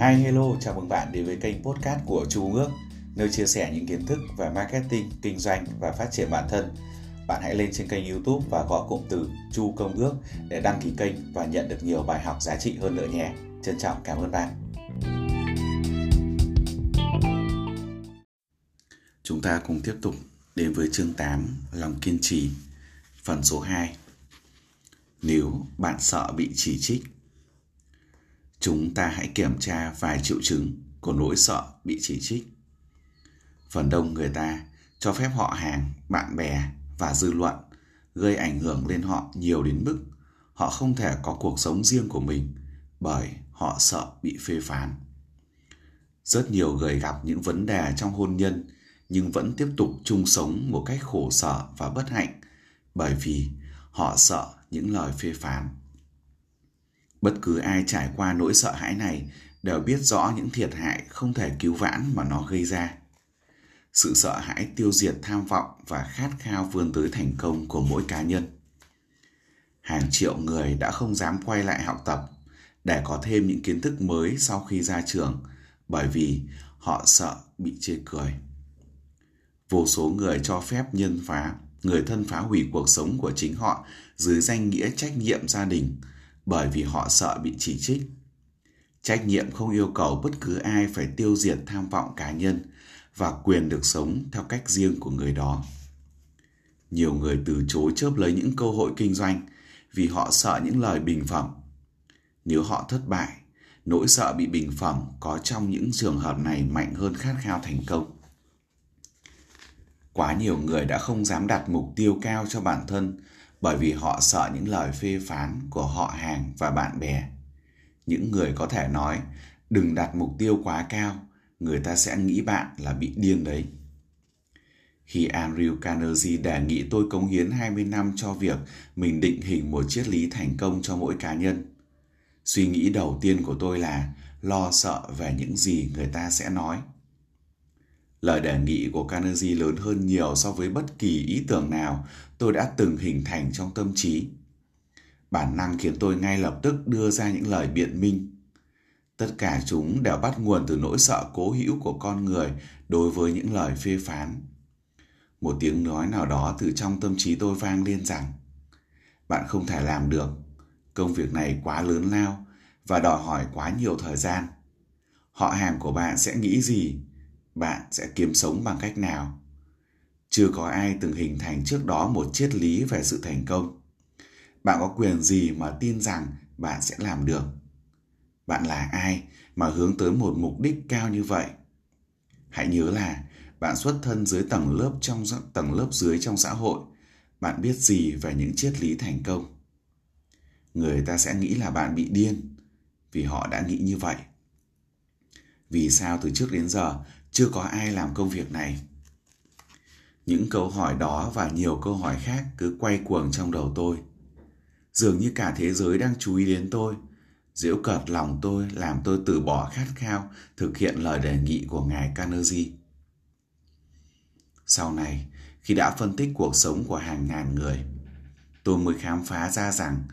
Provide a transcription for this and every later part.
Hi hello, chào mừng bạn đến với kênh podcast của Chu ngước Ước, nơi chia sẻ những kiến thức về marketing, kinh doanh và phát triển bản thân. Bạn hãy lên trên kênh YouTube và gõ cụm từ Chu Công Ước để đăng ký kênh và nhận được nhiều bài học giá trị hơn nữa nhé. Trân trọng cảm ơn bạn. Chúng ta cùng tiếp tục đến với chương 8 Lòng kiên trì, phần số 2. Nếu bạn sợ bị chỉ trích chúng ta hãy kiểm tra vài triệu chứng của nỗi sợ bị chỉ trích. Phần đông người ta cho phép họ hàng, bạn bè và dư luận gây ảnh hưởng lên họ nhiều đến mức họ không thể có cuộc sống riêng của mình bởi họ sợ bị phê phán. Rất nhiều người gặp những vấn đề trong hôn nhân nhưng vẫn tiếp tục chung sống một cách khổ sở và bất hạnh bởi vì họ sợ những lời phê phán. Bất cứ ai trải qua nỗi sợ hãi này đều biết rõ những thiệt hại không thể cứu vãn mà nó gây ra. Sự sợ hãi tiêu diệt tham vọng và khát khao vươn tới thành công của mỗi cá nhân. Hàng triệu người đã không dám quay lại học tập để có thêm những kiến thức mới sau khi ra trường bởi vì họ sợ bị chê cười. Vô số người cho phép nhân phá, người thân phá hủy cuộc sống của chính họ dưới danh nghĩa trách nhiệm gia đình – bởi vì họ sợ bị chỉ trích. Trách nhiệm không yêu cầu bất cứ ai phải tiêu diệt tham vọng cá nhân và quyền được sống theo cách riêng của người đó. Nhiều người từ chối chớp lấy những cơ hội kinh doanh vì họ sợ những lời bình phẩm. Nếu họ thất bại, nỗi sợ bị bình phẩm có trong những trường hợp này mạnh hơn khát khao thành công. Quá nhiều người đã không dám đặt mục tiêu cao cho bản thân bởi vì họ sợ những lời phê phán của họ hàng và bạn bè. Những người có thể nói, đừng đặt mục tiêu quá cao, người ta sẽ nghĩ bạn là bị điên đấy. Khi Andrew Carnegie đề nghị tôi cống hiến 20 năm cho việc mình định hình một triết lý thành công cho mỗi cá nhân. Suy nghĩ đầu tiên của tôi là lo sợ về những gì người ta sẽ nói. Lời đề nghị của Carnegie lớn hơn nhiều so với bất kỳ ý tưởng nào tôi đã từng hình thành trong tâm trí. Bản năng khiến tôi ngay lập tức đưa ra những lời biện minh. Tất cả chúng đều bắt nguồn từ nỗi sợ cố hữu của con người đối với những lời phê phán. Một tiếng nói nào đó từ trong tâm trí tôi vang lên rằng Bạn không thể làm được, công việc này quá lớn lao và đòi hỏi quá nhiều thời gian. Họ hàng của bạn sẽ nghĩ gì bạn sẽ kiếm sống bằng cách nào? Chưa có ai từng hình thành trước đó một triết lý về sự thành công. Bạn có quyền gì mà tin rằng bạn sẽ làm được? Bạn là ai mà hướng tới một mục đích cao như vậy? Hãy nhớ là bạn xuất thân dưới tầng lớp trong tầng lớp dưới trong xã hội. Bạn biết gì về những triết lý thành công? Người ta sẽ nghĩ là bạn bị điên vì họ đã nghĩ như vậy vì sao từ trước đến giờ chưa có ai làm công việc này những câu hỏi đó và nhiều câu hỏi khác cứ quay cuồng trong đầu tôi dường như cả thế giới đang chú ý đến tôi giễu cợt lòng tôi làm tôi từ bỏ khát khao thực hiện lời đề nghị của ngài Carnegie. Sau này, khi đã phân tích cuộc sống của hàng ngàn người, tôi mới khám phá ra rằng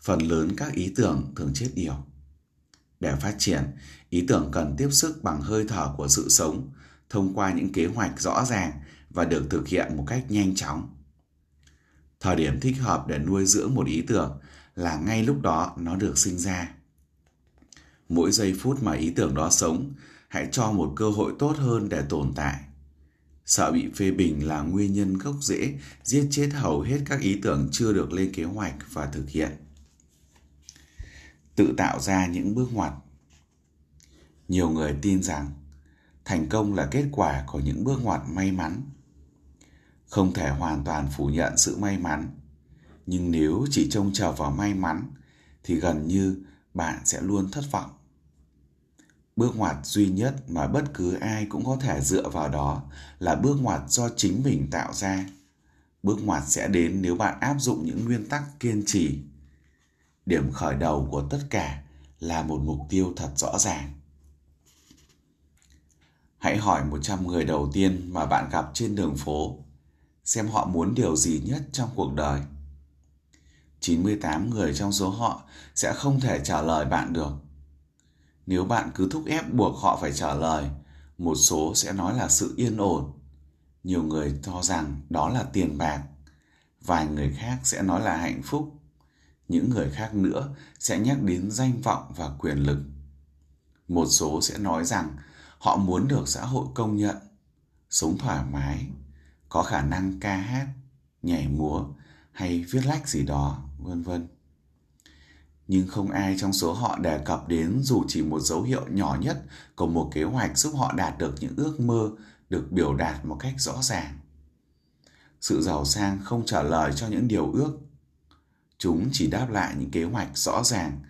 phần lớn các ý tưởng thường chết yểu. Để phát triển, ý tưởng cần tiếp sức bằng hơi thở của sự sống thông qua những kế hoạch rõ ràng và được thực hiện một cách nhanh chóng. Thời điểm thích hợp để nuôi dưỡng một ý tưởng là ngay lúc đó nó được sinh ra. Mỗi giây phút mà ý tưởng đó sống, hãy cho một cơ hội tốt hơn để tồn tại. Sợ bị phê bình là nguyên nhân gốc rễ giết chết hầu hết các ý tưởng chưa được lên kế hoạch và thực hiện. Tự tạo ra những bước ngoặt. Nhiều người tin rằng thành công là kết quả của những bước ngoặt may mắn. Không thể hoàn toàn phủ nhận sự may mắn, nhưng nếu chỉ trông chờ vào may mắn thì gần như bạn sẽ luôn thất vọng. Bước ngoặt duy nhất mà bất cứ ai cũng có thể dựa vào đó là bước ngoặt do chính mình tạo ra. Bước ngoặt sẽ đến nếu bạn áp dụng những nguyên tắc kiên trì điểm khởi đầu của tất cả là một mục tiêu thật rõ ràng Hãy hỏi 100 người đầu tiên mà bạn gặp trên đường phố xem họ muốn điều gì nhất trong cuộc đời. 98 người trong số họ sẽ không thể trả lời bạn được. Nếu bạn cứ thúc ép buộc họ phải trả lời, một số sẽ nói là sự yên ổn. Nhiều người cho rằng đó là tiền bạc. Vài người khác sẽ nói là hạnh phúc. Những người khác nữa sẽ nhắc đến danh vọng và quyền lực. Một số sẽ nói rằng họ muốn được xã hội công nhận, sống thoải mái, có khả năng ca hát, nhảy múa hay viết lách gì đó, vân vân. Nhưng không ai trong số họ đề cập đến dù chỉ một dấu hiệu nhỏ nhất của một kế hoạch giúp họ đạt được những ước mơ được biểu đạt một cách rõ ràng. Sự giàu sang không trả lời cho những điều ước. Chúng chỉ đáp lại những kế hoạch rõ ràng,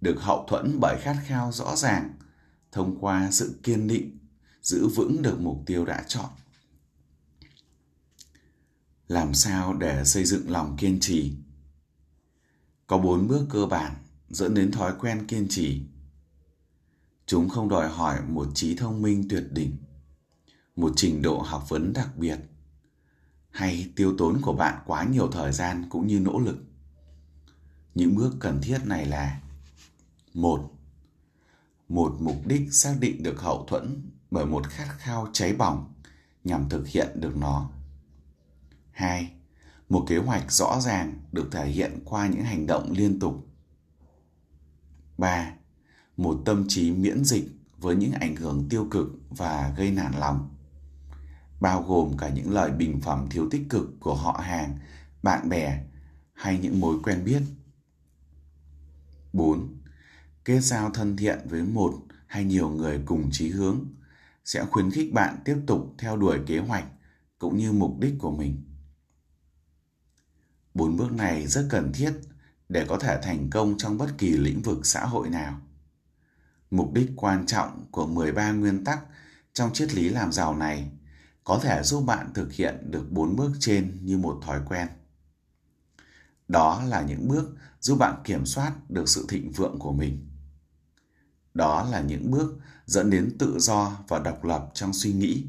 được hậu thuẫn bởi khát khao rõ ràng, thông qua sự kiên định, giữ vững được mục tiêu đã chọn. Làm sao để xây dựng lòng kiên trì? Có bốn bước cơ bản dẫn đến thói quen kiên trì. Chúng không đòi hỏi một trí thông minh tuyệt đỉnh một trình độ học vấn đặc biệt hay tiêu tốn của bạn quá nhiều thời gian cũng như nỗ lực những bước cần thiết này là một một mục đích xác định được hậu thuẫn bởi một khát khao cháy bỏng nhằm thực hiện được nó 2. Một kế hoạch rõ ràng được thể hiện qua những hành động liên tục. 3. Một tâm trí miễn dịch với những ảnh hưởng tiêu cực và gây nản lòng, bao gồm cả những lời bình phẩm thiếu tích cực của họ hàng, bạn bè hay những mối quen biết. 4. Kết giao thân thiện với một hay nhiều người cùng chí hướng sẽ khuyến khích bạn tiếp tục theo đuổi kế hoạch cũng như mục đích của mình. Bốn bước này rất cần thiết để có thể thành công trong bất kỳ lĩnh vực xã hội nào. Mục đích quan trọng của 13 nguyên tắc trong triết lý làm giàu này có thể giúp bạn thực hiện được bốn bước trên như một thói quen. Đó là những bước giúp bạn kiểm soát được sự thịnh vượng của mình. Đó là những bước dẫn đến tự do và độc lập trong suy nghĩ.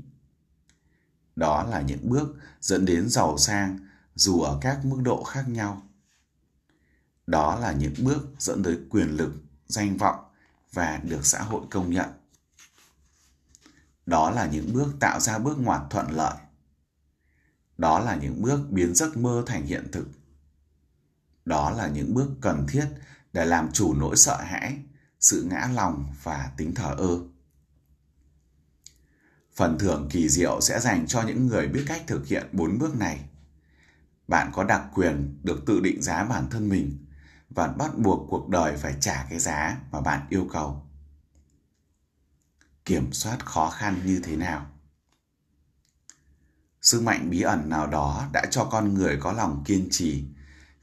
Đó là những bước dẫn đến giàu sang dù ở các mức độ khác nhau. Đó là những bước dẫn tới quyền lực, danh vọng và được xã hội công nhận. Đó là những bước tạo ra bước ngoặt thuận lợi. Đó là những bước biến giấc mơ thành hiện thực. Đó là những bước cần thiết để làm chủ nỗi sợ hãi, sự ngã lòng và tính thờ ơ. Phần thưởng kỳ diệu sẽ dành cho những người biết cách thực hiện bốn bước này. Bạn có đặc quyền được tự định giá bản thân mình và bắt buộc cuộc đời phải trả cái giá mà bạn yêu cầu. Kiểm soát khó khăn như thế nào? Sức mạnh bí ẩn nào đó đã cho con người có lòng kiên trì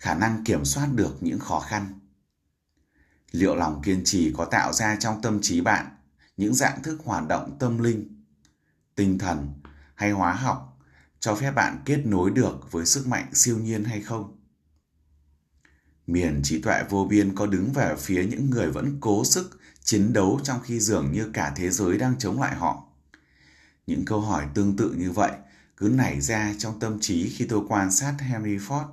khả năng kiểm soát được những khó khăn liệu lòng kiên trì có tạo ra trong tâm trí bạn những dạng thức hoạt động tâm linh tinh thần hay hóa học cho phép bạn kết nối được với sức mạnh siêu nhiên hay không? Miền trí tuệ vô biên có đứng về phía những người vẫn cố sức chiến đấu trong khi dường như cả thế giới đang chống lại họ. Những câu hỏi tương tự như vậy cứ nảy ra trong tâm trí khi tôi quan sát Henry Ford,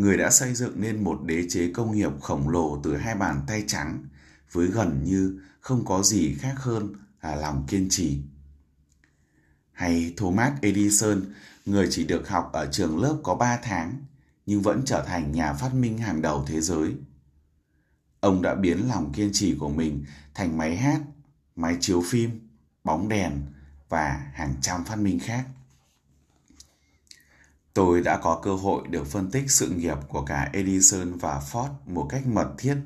người đã xây dựng nên một đế chế công nghiệp khổng lồ từ hai bàn tay trắng với gần như không có gì khác hơn là lòng kiên trì. Hay Thomas Edison, người chỉ được học ở trường lớp có 3 tháng nhưng vẫn trở thành nhà phát minh hàng đầu thế giới. Ông đã biến lòng kiên trì của mình thành máy hát, máy chiếu phim, bóng đèn và hàng trăm phát minh khác. Tôi đã có cơ hội được phân tích sự nghiệp của cả Edison và Ford một cách mật thiết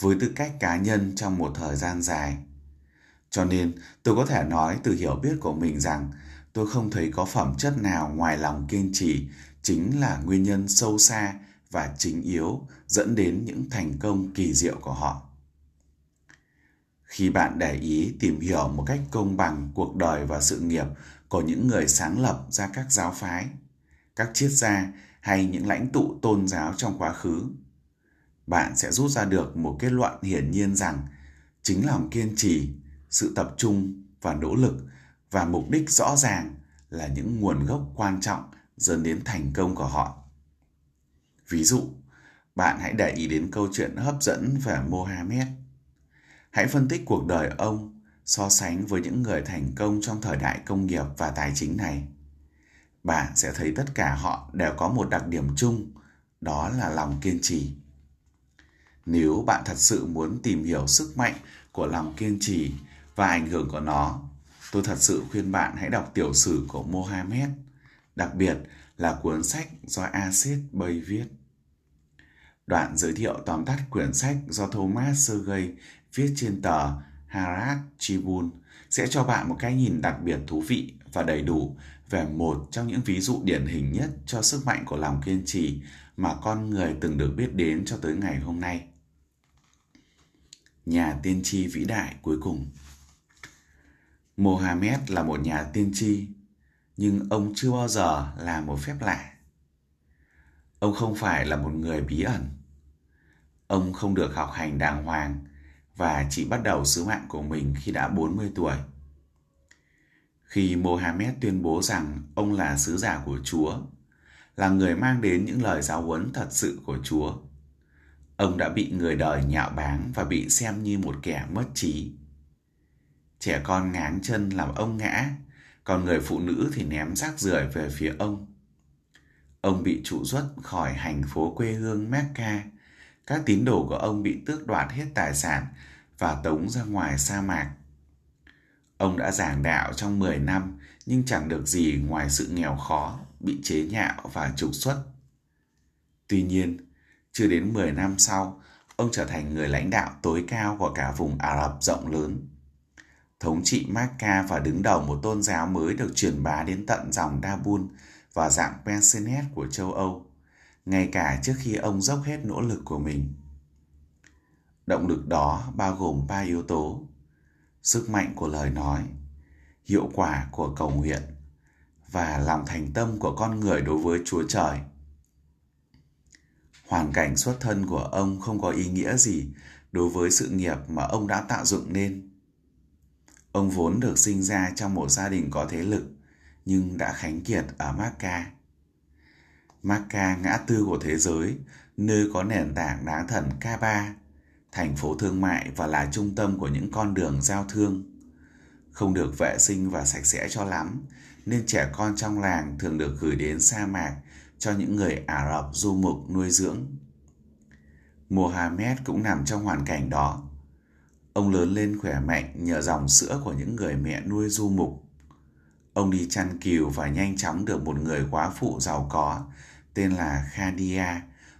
với tư cách cá nhân trong một thời gian dài. Cho nên, tôi có thể nói từ hiểu biết của mình rằng tôi không thấy có phẩm chất nào ngoài lòng kiên trì chính là nguyên nhân sâu xa và chính yếu dẫn đến những thành công kỳ diệu của họ khi bạn để ý tìm hiểu một cách công bằng cuộc đời và sự nghiệp của những người sáng lập ra các giáo phái các triết gia hay những lãnh tụ tôn giáo trong quá khứ bạn sẽ rút ra được một kết luận hiển nhiên rằng chính lòng kiên trì sự tập trung và nỗ lực và mục đích rõ ràng là những nguồn gốc quan trọng dẫn đến thành công của họ. Ví dụ, bạn hãy để ý đến câu chuyện hấp dẫn về Mohammed. Hãy phân tích cuộc đời ông so sánh với những người thành công trong thời đại công nghiệp và tài chính này. Bạn sẽ thấy tất cả họ đều có một đặc điểm chung, đó là lòng kiên trì. Nếu bạn thật sự muốn tìm hiểu sức mạnh của lòng kiên trì và ảnh hưởng của nó, tôi thật sự khuyên bạn hãy đọc tiểu sử của Mohammed, đặc biệt là cuốn sách do Acid Bay viết. Đoạn giới thiệu tóm tắt quyển sách do Thomas Sergey viết trên tờ Harad Tribune sẽ cho bạn một cái nhìn đặc biệt thú vị và đầy đủ về một trong những ví dụ điển hình nhất cho sức mạnh của lòng kiên trì mà con người từng được biết đến cho tới ngày hôm nay. Nhà tiên tri vĩ đại cuối cùng Mohammed là một nhà tiên tri, nhưng ông chưa bao giờ làm một phép lạ. Ông không phải là một người bí ẩn. Ông không được học hành đàng hoàng và chỉ bắt đầu sứ mạng của mình khi đã 40 tuổi. Khi Mohammed tuyên bố rằng ông là sứ giả của Chúa, là người mang đến những lời giáo huấn thật sự của Chúa, ông đã bị người đời nhạo báng và bị xem như một kẻ mất trí. Trẻ con ngáng chân làm ông ngã, còn người phụ nữ thì ném rác rưởi về phía ông. Ông bị trụ xuất khỏi hành phố quê hương Mecca. Các tín đồ của ông bị tước đoạt hết tài sản và tống ra ngoài sa mạc. Ông đã giảng đạo trong 10 năm nhưng chẳng được gì ngoài sự nghèo khó, bị chế nhạo và trục xuất. Tuy nhiên, chưa đến 10 năm sau, ông trở thành người lãnh đạo tối cao của cả vùng Ả Rập rộng lớn. Thống trị Mecca và đứng đầu một tôn giáo mới được truyền bá đến tận dòng Dabun và dạng Pensinet của châu Âu, ngay cả trước khi ông dốc hết nỗ lực của mình. Động lực đó bao gồm ba yếu tố. Sức mạnh của lời nói, hiệu quả của cầu nguyện và lòng thành tâm của con người đối với Chúa Trời. Hoàn cảnh xuất thân của ông không có ý nghĩa gì đối với sự nghiệp mà ông đã tạo dựng nên. Ông vốn được sinh ra trong một gia đình có thế lực, nhưng đã khánh kiệt ở Macca. Macca ngã tư của thế giới, nơi có nền tảng đáng thần Kaaba thành phố thương mại và là trung tâm của những con đường giao thương. Không được vệ sinh và sạch sẽ cho lắm, nên trẻ con trong làng thường được gửi đến sa mạc cho những người Ả Rập du mục nuôi dưỡng. Mohammed cũng nằm trong hoàn cảnh đó. Ông lớn lên khỏe mạnh nhờ dòng sữa của những người mẹ nuôi du mục. Ông đi chăn cừu và nhanh chóng được một người quá phụ giàu có tên là Khadia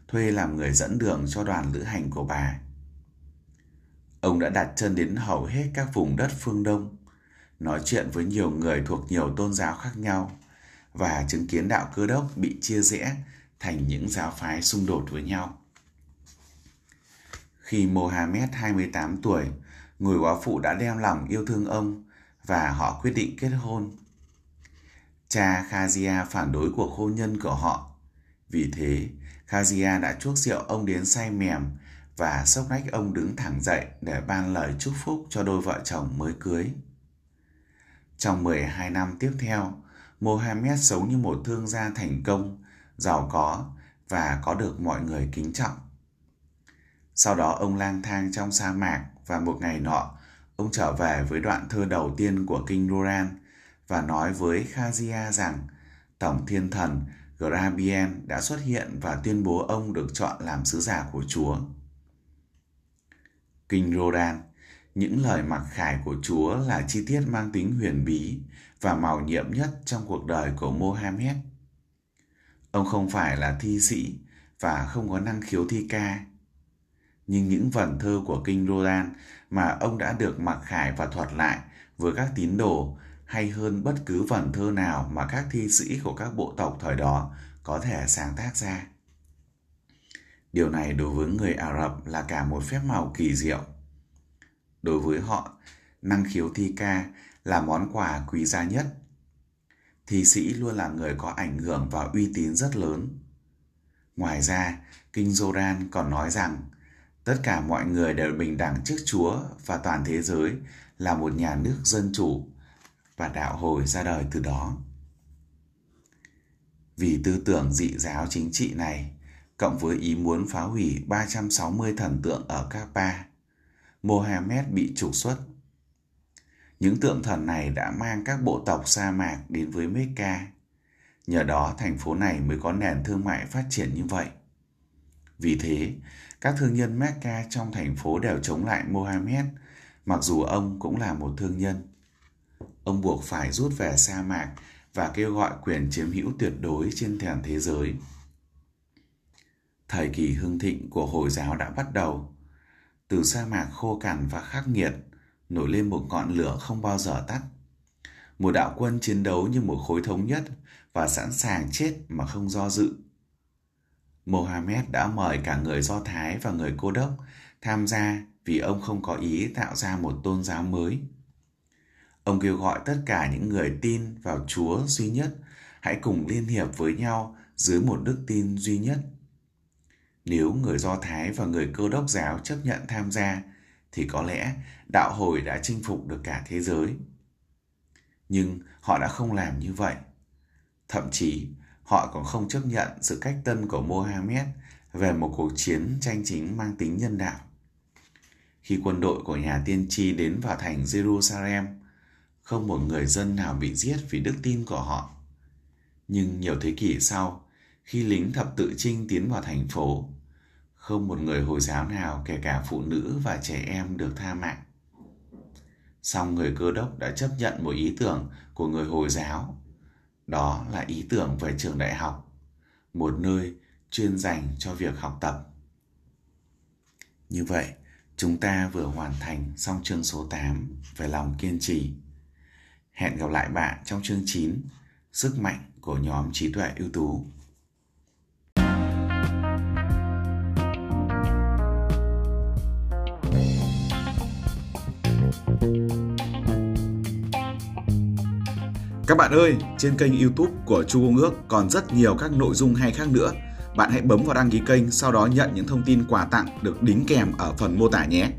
thuê làm người dẫn đường cho đoàn lữ hành của bà. Ông đã đặt chân đến hầu hết các vùng đất phương Đông, nói chuyện với nhiều người thuộc nhiều tôn giáo khác nhau và chứng kiến đạo cơ đốc bị chia rẽ thành những giáo phái xung đột với nhau. Khi Mohammed 28 tuổi, người quá phụ đã đem lòng yêu thương ông và họ quyết định kết hôn. Cha Khazia phản đối cuộc hôn nhân của họ. Vì thế, Khazia đã chuốc rượu ông đến say mềm và sốc nách ông đứng thẳng dậy để ban lời chúc phúc cho đôi vợ chồng mới cưới. Trong 12 năm tiếp theo, Mohammed sống như một thương gia thành công, giàu có và có được mọi người kính trọng. Sau đó ông lang thang trong sa mạc và một ngày nọ, ông trở về với đoạn thơ đầu tiên của kinh Duran và nói với Khazia rằng Tổng Thiên Thần Grabien đã xuất hiện và tuyên bố ông được chọn làm sứ giả của Chúa. Kinh Rodan, những lời mặc khải của Chúa là chi tiết mang tính huyền bí và màu nhiệm nhất trong cuộc đời của Mohammed. Ông không phải là thi sĩ và không có năng khiếu thi ca. Nhưng những vần thơ của Kinh Rodan mà ông đã được mặc khải và thuật lại với các tín đồ hay hơn bất cứ vần thơ nào mà các thi sĩ của các bộ tộc thời đó có thể sáng tác ra. Điều này đối với người Ả Rập là cả một phép màu kỳ diệu. Đối với họ, năng khiếu thi ca là món quà quý giá nhất. Thi sĩ luôn là người có ảnh hưởng và uy tín rất lớn. Ngoài ra, Kinh Joran còn nói rằng tất cả mọi người đều bình đẳng trước Chúa và toàn thế giới là một nhà nước dân chủ và đạo hồi ra đời từ đó. Vì tư tưởng dị giáo chính trị này, cộng với ý muốn phá hủy 360 thần tượng ở Kaaba, Mohammed bị trục xuất. Những tượng thần này đã mang các bộ tộc sa mạc đến với Mecca. Nhờ đó thành phố này mới có nền thương mại phát triển như vậy. Vì thế, các thương nhân Mecca trong thành phố đều chống lại Mohammed, mặc dù ông cũng là một thương nhân. Ông buộc phải rút về sa mạc và kêu gọi quyền chiếm hữu tuyệt đối trên toàn thế giới. Thời kỳ hưng thịnh của Hồi giáo đã bắt đầu. Từ sa mạc khô cằn và khắc nghiệt, nổi lên một ngọn lửa không bao giờ tắt. Một đạo quân chiến đấu như một khối thống nhất và sẵn sàng chết mà không do dự. Mohammed đã mời cả người Do Thái và người Cô Đốc tham gia vì ông không có ý tạo ra một tôn giáo mới. Ông kêu gọi tất cả những người tin vào Chúa duy nhất hãy cùng liên hiệp với nhau dưới một đức tin duy nhất. Nếu người Do Thái và người Cơ đốc giáo chấp nhận tham gia thì có lẽ đạo hồi đã chinh phục được cả thế giới. Nhưng họ đã không làm như vậy. Thậm chí, họ còn không chấp nhận sự cách tân của Mohammed về một cuộc chiến tranh chính mang tính nhân đạo. Khi quân đội của nhà tiên tri đến vào thành Jerusalem, không một người dân nào bị giết vì đức tin của họ. Nhưng nhiều thế kỷ sau, khi lính thập tự trinh tiến vào thành phố, không một người Hồi giáo nào kể cả phụ nữ và trẻ em được tha mạng. Song người cơ đốc đã chấp nhận một ý tưởng của người Hồi giáo. Đó là ý tưởng về trường đại học, một nơi chuyên dành cho việc học tập. Như vậy, chúng ta vừa hoàn thành xong chương số 8 về lòng kiên trì. Hẹn gặp lại bạn trong chương 9 Sức mạnh của nhóm trí tuệ ưu tú. Các bạn ơi, trên kênh YouTube của Chu Công Ước còn rất nhiều các nội dung hay khác nữa. Bạn hãy bấm vào đăng ký kênh, sau đó nhận những thông tin quà tặng được đính kèm ở phần mô tả nhé.